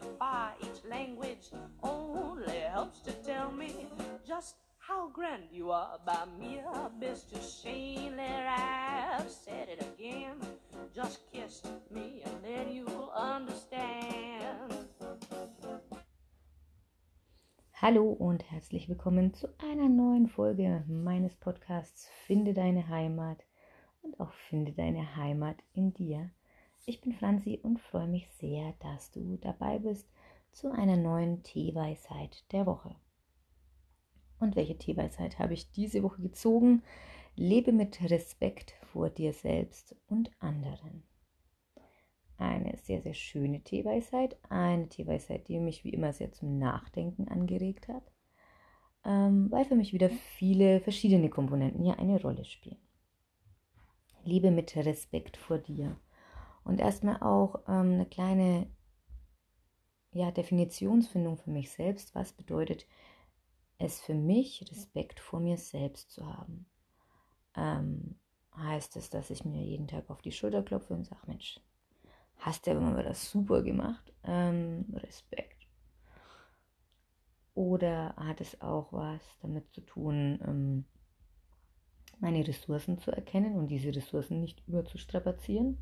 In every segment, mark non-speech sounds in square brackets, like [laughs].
identify each language only helps to tell me just how grand you are by mere Shane. There I've said it again. Just kiss me and then you'll understand. Hallo und herzlich willkommen zu einer neuen Folge meines Podcasts Finde deine Heimat und auch Finde deine Heimat in dir. Ich bin Franzi und freue mich sehr, dass du dabei bist zu einer neuen Teeweisheit der Woche. Und welche Teeweisheit habe ich diese Woche gezogen? Lebe mit Respekt vor dir selbst und anderen. Eine sehr, sehr schöne Teeweisheit. Eine Teeweisheit, die mich wie immer sehr zum Nachdenken angeregt hat, ähm, weil für mich wieder viele verschiedene Komponenten hier eine Rolle spielen. Lebe mit Respekt vor dir und erstmal auch ähm, eine kleine ja, Definitionsfindung für mich selbst. Was bedeutet es für mich, Respekt vor mir selbst zu haben? Ähm, heißt es, dass ich mir jeden Tag auf die Schulter klopfe und sage, Mensch, hast du ja immer das super gemacht? Ähm, Respekt. Oder hat es auch was damit zu tun, ähm, meine Ressourcen zu erkennen und diese Ressourcen nicht überzustrapazieren?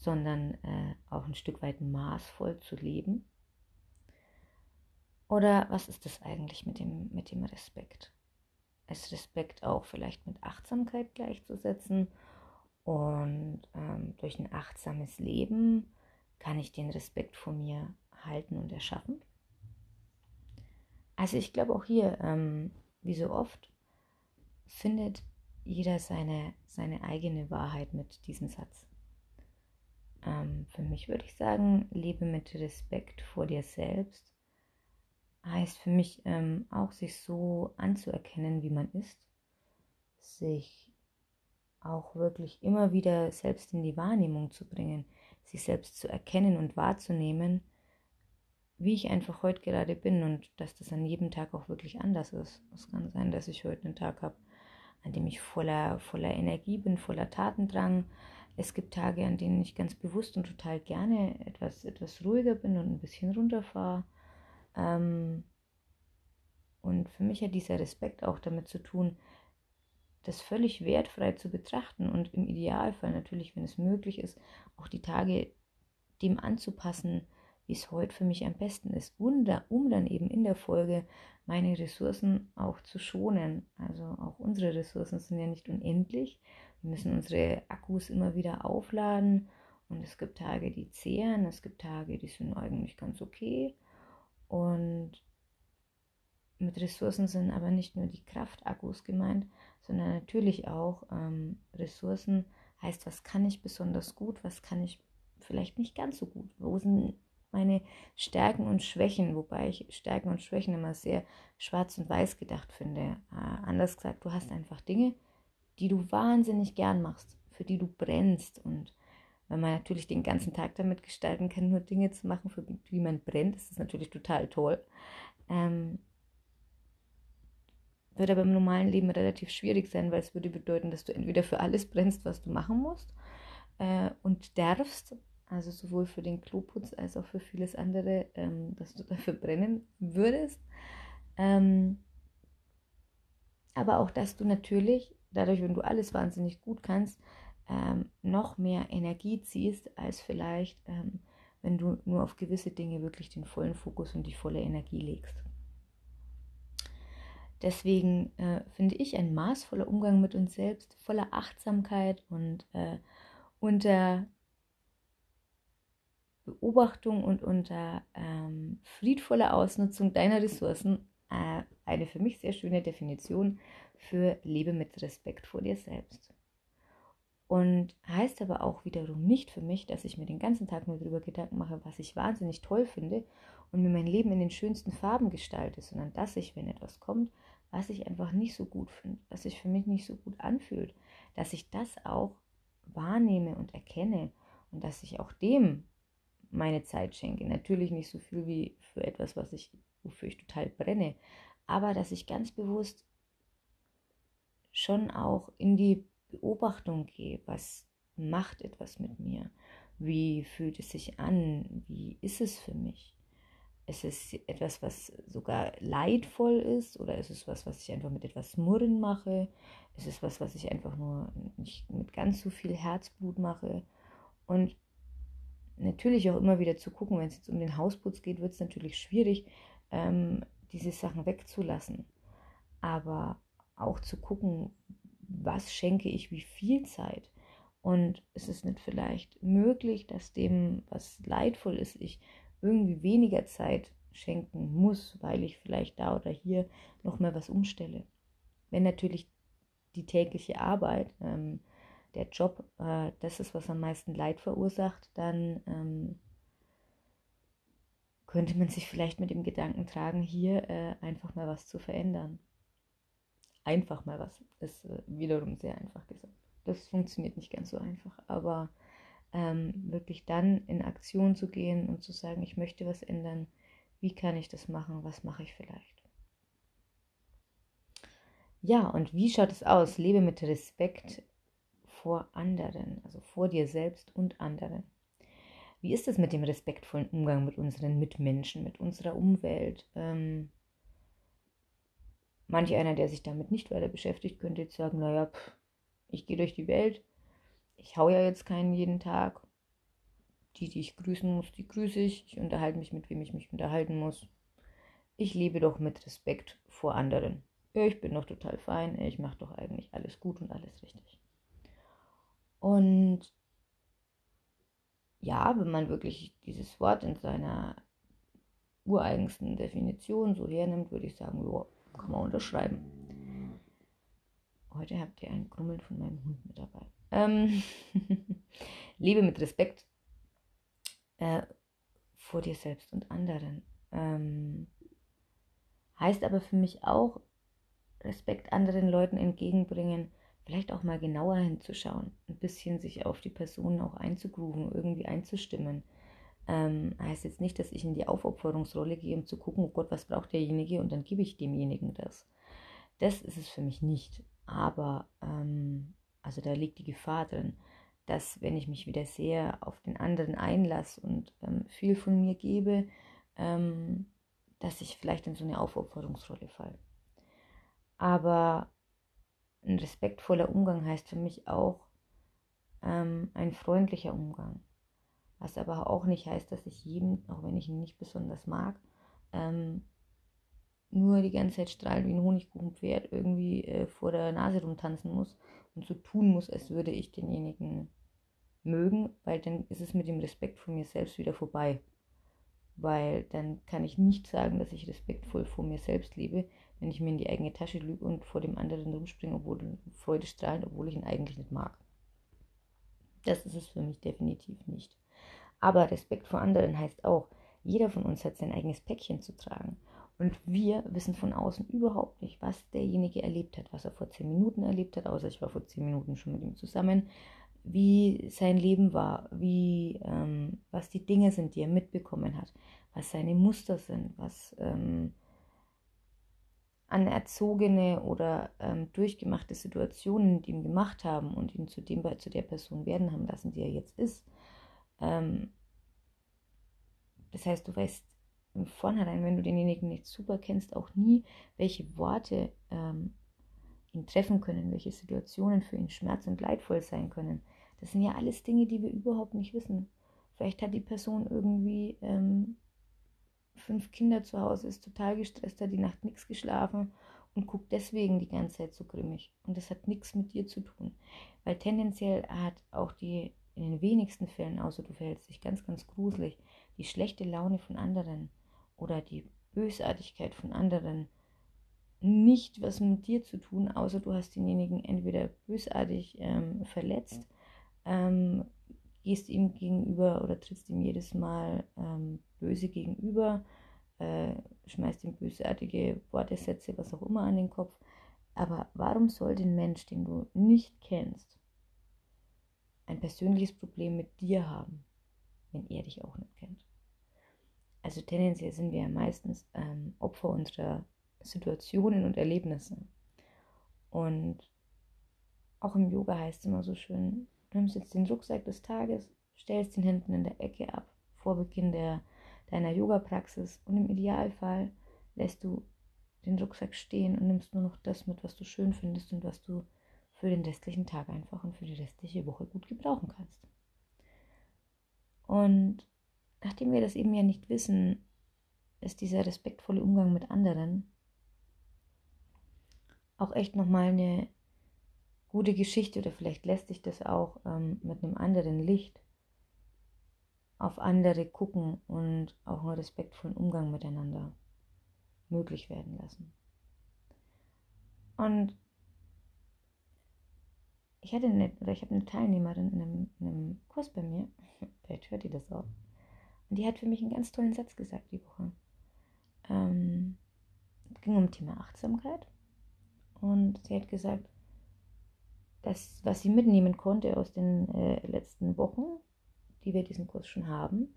Sondern äh, auch ein Stück weit maßvoll zu leben? Oder was ist das eigentlich mit dem, mit dem Respekt? Ist Respekt auch vielleicht mit Achtsamkeit gleichzusetzen? Und ähm, durch ein achtsames Leben kann ich den Respekt vor mir halten und erschaffen? Also ich glaube auch hier, ähm, wie so oft, findet jeder seine, seine eigene Wahrheit mit diesem Satz. Ähm, für mich würde ich sagen, lebe mit Respekt vor dir selbst. Heißt für mich ähm, auch, sich so anzuerkennen, wie man ist. Sich auch wirklich immer wieder selbst in die Wahrnehmung zu bringen. Sich selbst zu erkennen und wahrzunehmen, wie ich einfach heute gerade bin und dass das an jedem Tag auch wirklich anders ist. Es kann sein, dass ich heute einen Tag habe, an dem ich voller, voller Energie bin, voller Tatendrang, es gibt Tage, an denen ich ganz bewusst und total gerne etwas, etwas ruhiger bin und ein bisschen runterfahre. Ähm, und für mich hat dieser Respekt auch damit zu tun, das völlig wertfrei zu betrachten und im Idealfall natürlich, wenn es möglich ist, auch die Tage dem anzupassen, wie es heute für mich am besten ist, um, um dann eben in der Folge meine Ressourcen auch zu schonen. Also auch unsere Ressourcen sind ja nicht unendlich wir müssen unsere Akkus immer wieder aufladen und es gibt Tage, die zehren, es gibt Tage, die sind eigentlich ganz okay. Und mit Ressourcen sind aber nicht nur die Kraftakkus gemeint, sondern natürlich auch ähm, Ressourcen heißt, was kann ich besonders gut, was kann ich vielleicht nicht ganz so gut, wo sind meine Stärken und Schwächen, wobei ich Stärken und Schwächen immer sehr schwarz und weiß gedacht finde. Äh, anders gesagt, du hast einfach Dinge, die du wahnsinnig gern machst, für die du brennst. Und wenn man natürlich den ganzen Tag damit gestalten kann, nur Dinge zu machen, für die man brennt, ist das natürlich total toll. Ähm, wird aber im normalen Leben relativ schwierig sein, weil es würde bedeuten, dass du entweder für alles brennst, was du machen musst äh, und darfst, also sowohl für den Kloputz als auch für vieles andere, ähm, dass du dafür brennen würdest. Ähm, aber auch, dass du natürlich dadurch, wenn du alles wahnsinnig gut kannst, ähm, noch mehr Energie ziehst, als vielleicht, ähm, wenn du nur auf gewisse Dinge wirklich den vollen Fokus und die volle Energie legst. Deswegen äh, finde ich ein maßvoller Umgang mit uns selbst, voller Achtsamkeit und äh, unter Beobachtung und unter ähm, friedvoller Ausnutzung deiner Ressourcen äh, eine für mich sehr schöne Definition für Lebe mit Respekt vor dir selbst. Und heißt aber auch wiederum nicht für mich, dass ich mir den ganzen Tag nur darüber Gedanken mache, was ich wahnsinnig toll finde und mir mein Leben in den schönsten Farben gestalte, sondern dass ich, wenn etwas kommt, was ich einfach nicht so gut finde, was sich für mich nicht so gut anfühlt, dass ich das auch wahrnehme und erkenne und dass ich auch dem meine Zeit schenke. Natürlich nicht so viel wie für etwas, was ich, wofür ich total brenne, aber dass ich ganz bewusst schon auch in die Beobachtung gehe, was macht etwas mit mir, wie fühlt es sich an, wie ist es für mich. Ist es etwas, was sogar leidvoll ist? Oder ist es was, was ich einfach mit etwas Murren mache? Ist es was, was ich einfach nur nicht mit ganz so viel Herzblut mache? Und natürlich auch immer wieder zu gucken, wenn es jetzt um den Hausputz geht, wird es natürlich schwierig, ähm, diese Sachen wegzulassen. Aber auch zu gucken, was schenke ich wie viel Zeit. Und ist es nicht vielleicht möglich, dass dem, was leidvoll ist, ich irgendwie weniger Zeit schenken muss, weil ich vielleicht da oder hier noch mal was umstelle. Wenn natürlich die tägliche Arbeit, ähm, der Job, äh, das ist, was am meisten Leid verursacht, dann ähm, könnte man sich vielleicht mit dem Gedanken tragen, hier äh, einfach mal was zu verändern. Einfach mal was, ist äh, wiederum sehr einfach gesagt. Das funktioniert nicht ganz so einfach, aber ähm, wirklich dann in Aktion zu gehen und zu sagen, ich möchte was ändern, wie kann ich das machen, was mache ich vielleicht. Ja, und wie schaut es aus? Lebe mit Respekt vor anderen, also vor dir selbst und anderen. Wie ist es mit dem respektvollen Umgang mit unseren Mitmenschen, mit unserer Umwelt? Ähm, manch einer, der sich damit nicht weiter beschäftigt, könnte jetzt sagen, naja, pff, ich gehe durch die Welt, ich hau ja jetzt keinen jeden Tag. Die, die ich grüßen muss, die grüße ich. Ich unterhalte mich mit wem ich mich unterhalten muss. Ich lebe doch mit Respekt vor anderen. Ich bin doch total fein, ich mache doch eigentlich alles gut und alles richtig. Und ja, wenn man wirklich dieses Wort in seiner ureigensten Definition so hernimmt, würde ich sagen, ja, kann man unterschreiben. Heute habt ihr ein Grummeln von meinem Hund mit dabei. Ähm, [laughs] lebe mit Respekt äh, vor dir selbst und anderen. Ähm, heißt aber für mich auch, Respekt anderen Leuten entgegenbringen, vielleicht auch mal genauer hinzuschauen, ein bisschen sich auf die Personen auch einzugrooven, irgendwie einzustimmen. Ähm, heißt jetzt nicht, dass ich in die Aufopferungsrolle gehe, um zu gucken, oh Gott, was braucht derjenige und dann gebe ich demjenigen das. Das ist es für mich nicht. Aber ähm, also da liegt die Gefahr drin, dass wenn ich mich wieder sehr auf den anderen einlasse und ähm, viel von mir gebe, ähm, dass ich vielleicht in so eine Aufopferungsrolle falle. Aber ein respektvoller Umgang heißt für mich auch ähm, ein freundlicher Umgang. Was aber auch nicht heißt, dass ich jeden, auch wenn ich ihn nicht besonders mag, ähm, nur die ganze Zeit strahlend wie ein Honigkuchenpferd irgendwie äh, vor der Nase rumtanzen muss und so tun muss, als würde ich denjenigen mögen, weil dann ist es mit dem Respekt vor mir selbst wieder vorbei. Weil dann kann ich nicht sagen, dass ich respektvoll vor mir selbst lebe, wenn ich mir in die eigene Tasche lüge und vor dem anderen rumspringe, obwohl Freude strahlen, obwohl ich ihn eigentlich nicht mag. Das ist es für mich definitiv nicht. Aber Respekt vor anderen heißt auch, jeder von uns hat sein eigenes Päckchen zu tragen. Und wir wissen von außen überhaupt nicht, was derjenige erlebt hat, was er vor zehn Minuten erlebt hat, außer ich war vor zehn Minuten schon mit ihm zusammen, wie sein Leben war, wie, ähm, was die Dinge sind, die er mitbekommen hat, was seine Muster sind, was ähm, anerzogene oder ähm, durchgemachte Situationen, die ihm gemacht haben und ihn zu dem zu der Person werden haben lassen, die er jetzt ist. Ähm, das heißt, du weißt im Vornherein, wenn du denjenigen nicht super kennst, auch nie, welche Worte ähm, ihn treffen können, welche Situationen für ihn schmerz- und leidvoll sein können. Das sind ja alles Dinge, die wir überhaupt nicht wissen. Vielleicht hat die Person irgendwie ähm, fünf Kinder zu Hause, ist total gestresst, hat die Nacht nichts geschlafen und guckt deswegen die ganze Zeit so grimmig. Und das hat nichts mit dir zu tun. Weil tendenziell hat auch die, in den wenigsten Fällen, außer du verhältst dich ganz, ganz gruselig, die schlechte Laune von anderen oder die Bösartigkeit von anderen nicht was mit dir zu tun, außer du hast denjenigen entweder bösartig ähm, verletzt, ähm, gehst ihm gegenüber oder trittst ihm jedes Mal ähm, böse gegenüber, äh, schmeißt ihm bösartige Worte, Sätze, was auch immer an den Kopf. Aber warum soll den Mensch, den du nicht kennst, ein persönliches Problem mit dir haben, wenn er dich auch nicht kennt? also tendenziell sind wir ja meistens ähm, Opfer unserer Situationen und Erlebnisse. Und auch im Yoga heißt es immer so schön, du nimmst jetzt den Rucksack des Tages, stellst ihn hinten in der Ecke ab, vor Beginn der, deiner Yoga-Praxis und im Idealfall lässt du den Rucksack stehen und nimmst nur noch das mit, was du schön findest und was du für den restlichen Tag einfach und für die restliche Woche gut gebrauchen kannst. Und nachdem wir das eben ja nicht wissen, ist dieser respektvolle Umgang mit anderen auch echt nochmal eine gute Geschichte oder vielleicht lässt sich das auch ähm, mit einem anderen Licht auf andere gucken und auch einen respektvollen Umgang miteinander möglich werden lassen. Und ich hatte eine, oder ich habe eine Teilnehmerin in einem, in einem Kurs bei mir, [laughs] vielleicht hört ihr das auch, und die hat für mich einen ganz tollen Satz gesagt die Woche. Ähm, es ging um Thema Achtsamkeit und sie hat gesagt, das, was sie mitnehmen konnte aus den äh, letzten Wochen, die wir diesen Kurs schon haben,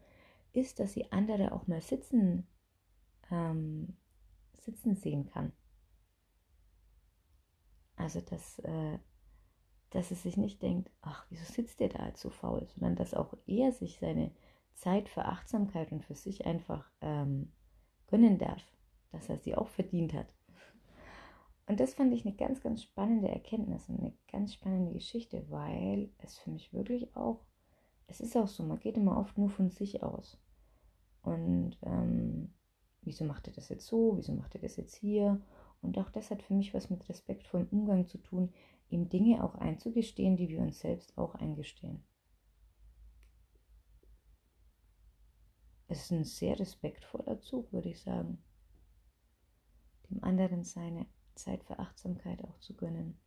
ist, dass sie andere auch mal sitzen, ähm, sitzen sehen kann. Also, dass, äh, dass es sich nicht denkt, ach, wieso sitzt der da so faul, sondern dass auch er sich seine Zeit für Achtsamkeit und für sich einfach ähm, gönnen darf, dass er sie auch verdient hat. Und das fand ich eine ganz, ganz spannende Erkenntnis und eine ganz spannende Geschichte, weil es für mich wirklich auch, es ist auch so, man geht immer oft nur von sich aus. Und ähm, wieso macht er das jetzt so, wieso macht er das jetzt hier? Und auch das hat für mich was mit respektvollem Umgang zu tun, ihm Dinge auch einzugestehen, die wir uns selbst auch eingestehen. Es ist ein sehr respektvoller Zug, würde ich sagen. Dem anderen seine Zeit für Achtsamkeit auch zu gönnen.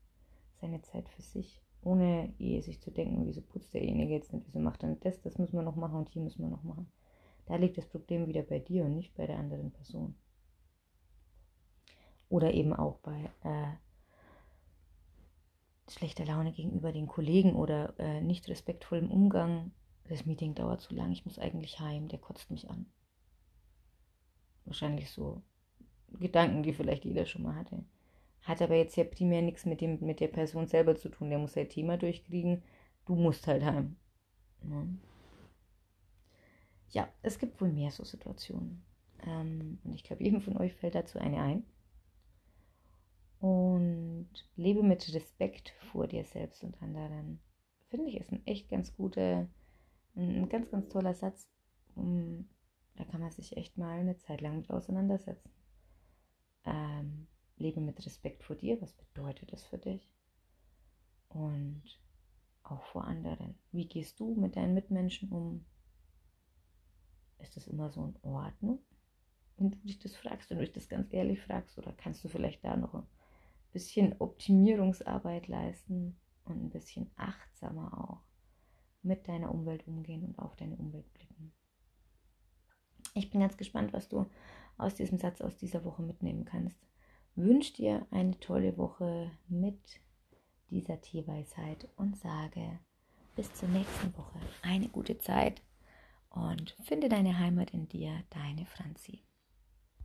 Seine Zeit für sich. Ohne je sich zu denken, wieso putzt derjenige jetzt nicht, wieso macht er nicht das, das muss man noch machen und hier muss man noch machen. Da liegt das Problem wieder bei dir und nicht bei der anderen Person. Oder eben auch bei äh, schlechter Laune gegenüber den Kollegen oder äh, nicht respektvollem Umgang. Das Meeting dauert zu lang, ich muss eigentlich heim, der kotzt mich an. Wahrscheinlich so Gedanken, die vielleicht jeder schon mal hatte. Hat aber jetzt ja primär nichts mit, dem, mit der Person selber zu tun. Der muss sein Thema durchkriegen. Du musst halt heim. Ja, ja es gibt wohl mehr so Situationen. Ähm, und ich glaube, jedem von euch fällt dazu eine ein. Und lebe mit Respekt vor dir selbst und anderen. Finde ich ist ein echt ganz guter, ein ganz, ganz toller Satz. da kann man sich echt mal eine Zeit lang mit auseinandersetzen. Ähm, lebe mit Respekt vor dir. Was bedeutet das für dich? Und auch vor anderen. Wie gehst du mit deinen Mitmenschen um? Ist das immer so in Ordnung? Wenn du dich das fragst, wenn du dich das ganz ehrlich fragst, oder kannst du vielleicht da noch ein bisschen Optimierungsarbeit leisten und ein bisschen achtsamer auch mit deiner Umwelt umgehen und auf deine Umwelt blicken? Ich bin ganz gespannt, was du aus diesem Satz aus dieser Woche mitnehmen kannst wünsche dir eine tolle Woche mit dieser Tierweisheit und sage bis zur nächsten Woche eine gute Zeit und finde deine Heimat in dir, deine Franzi.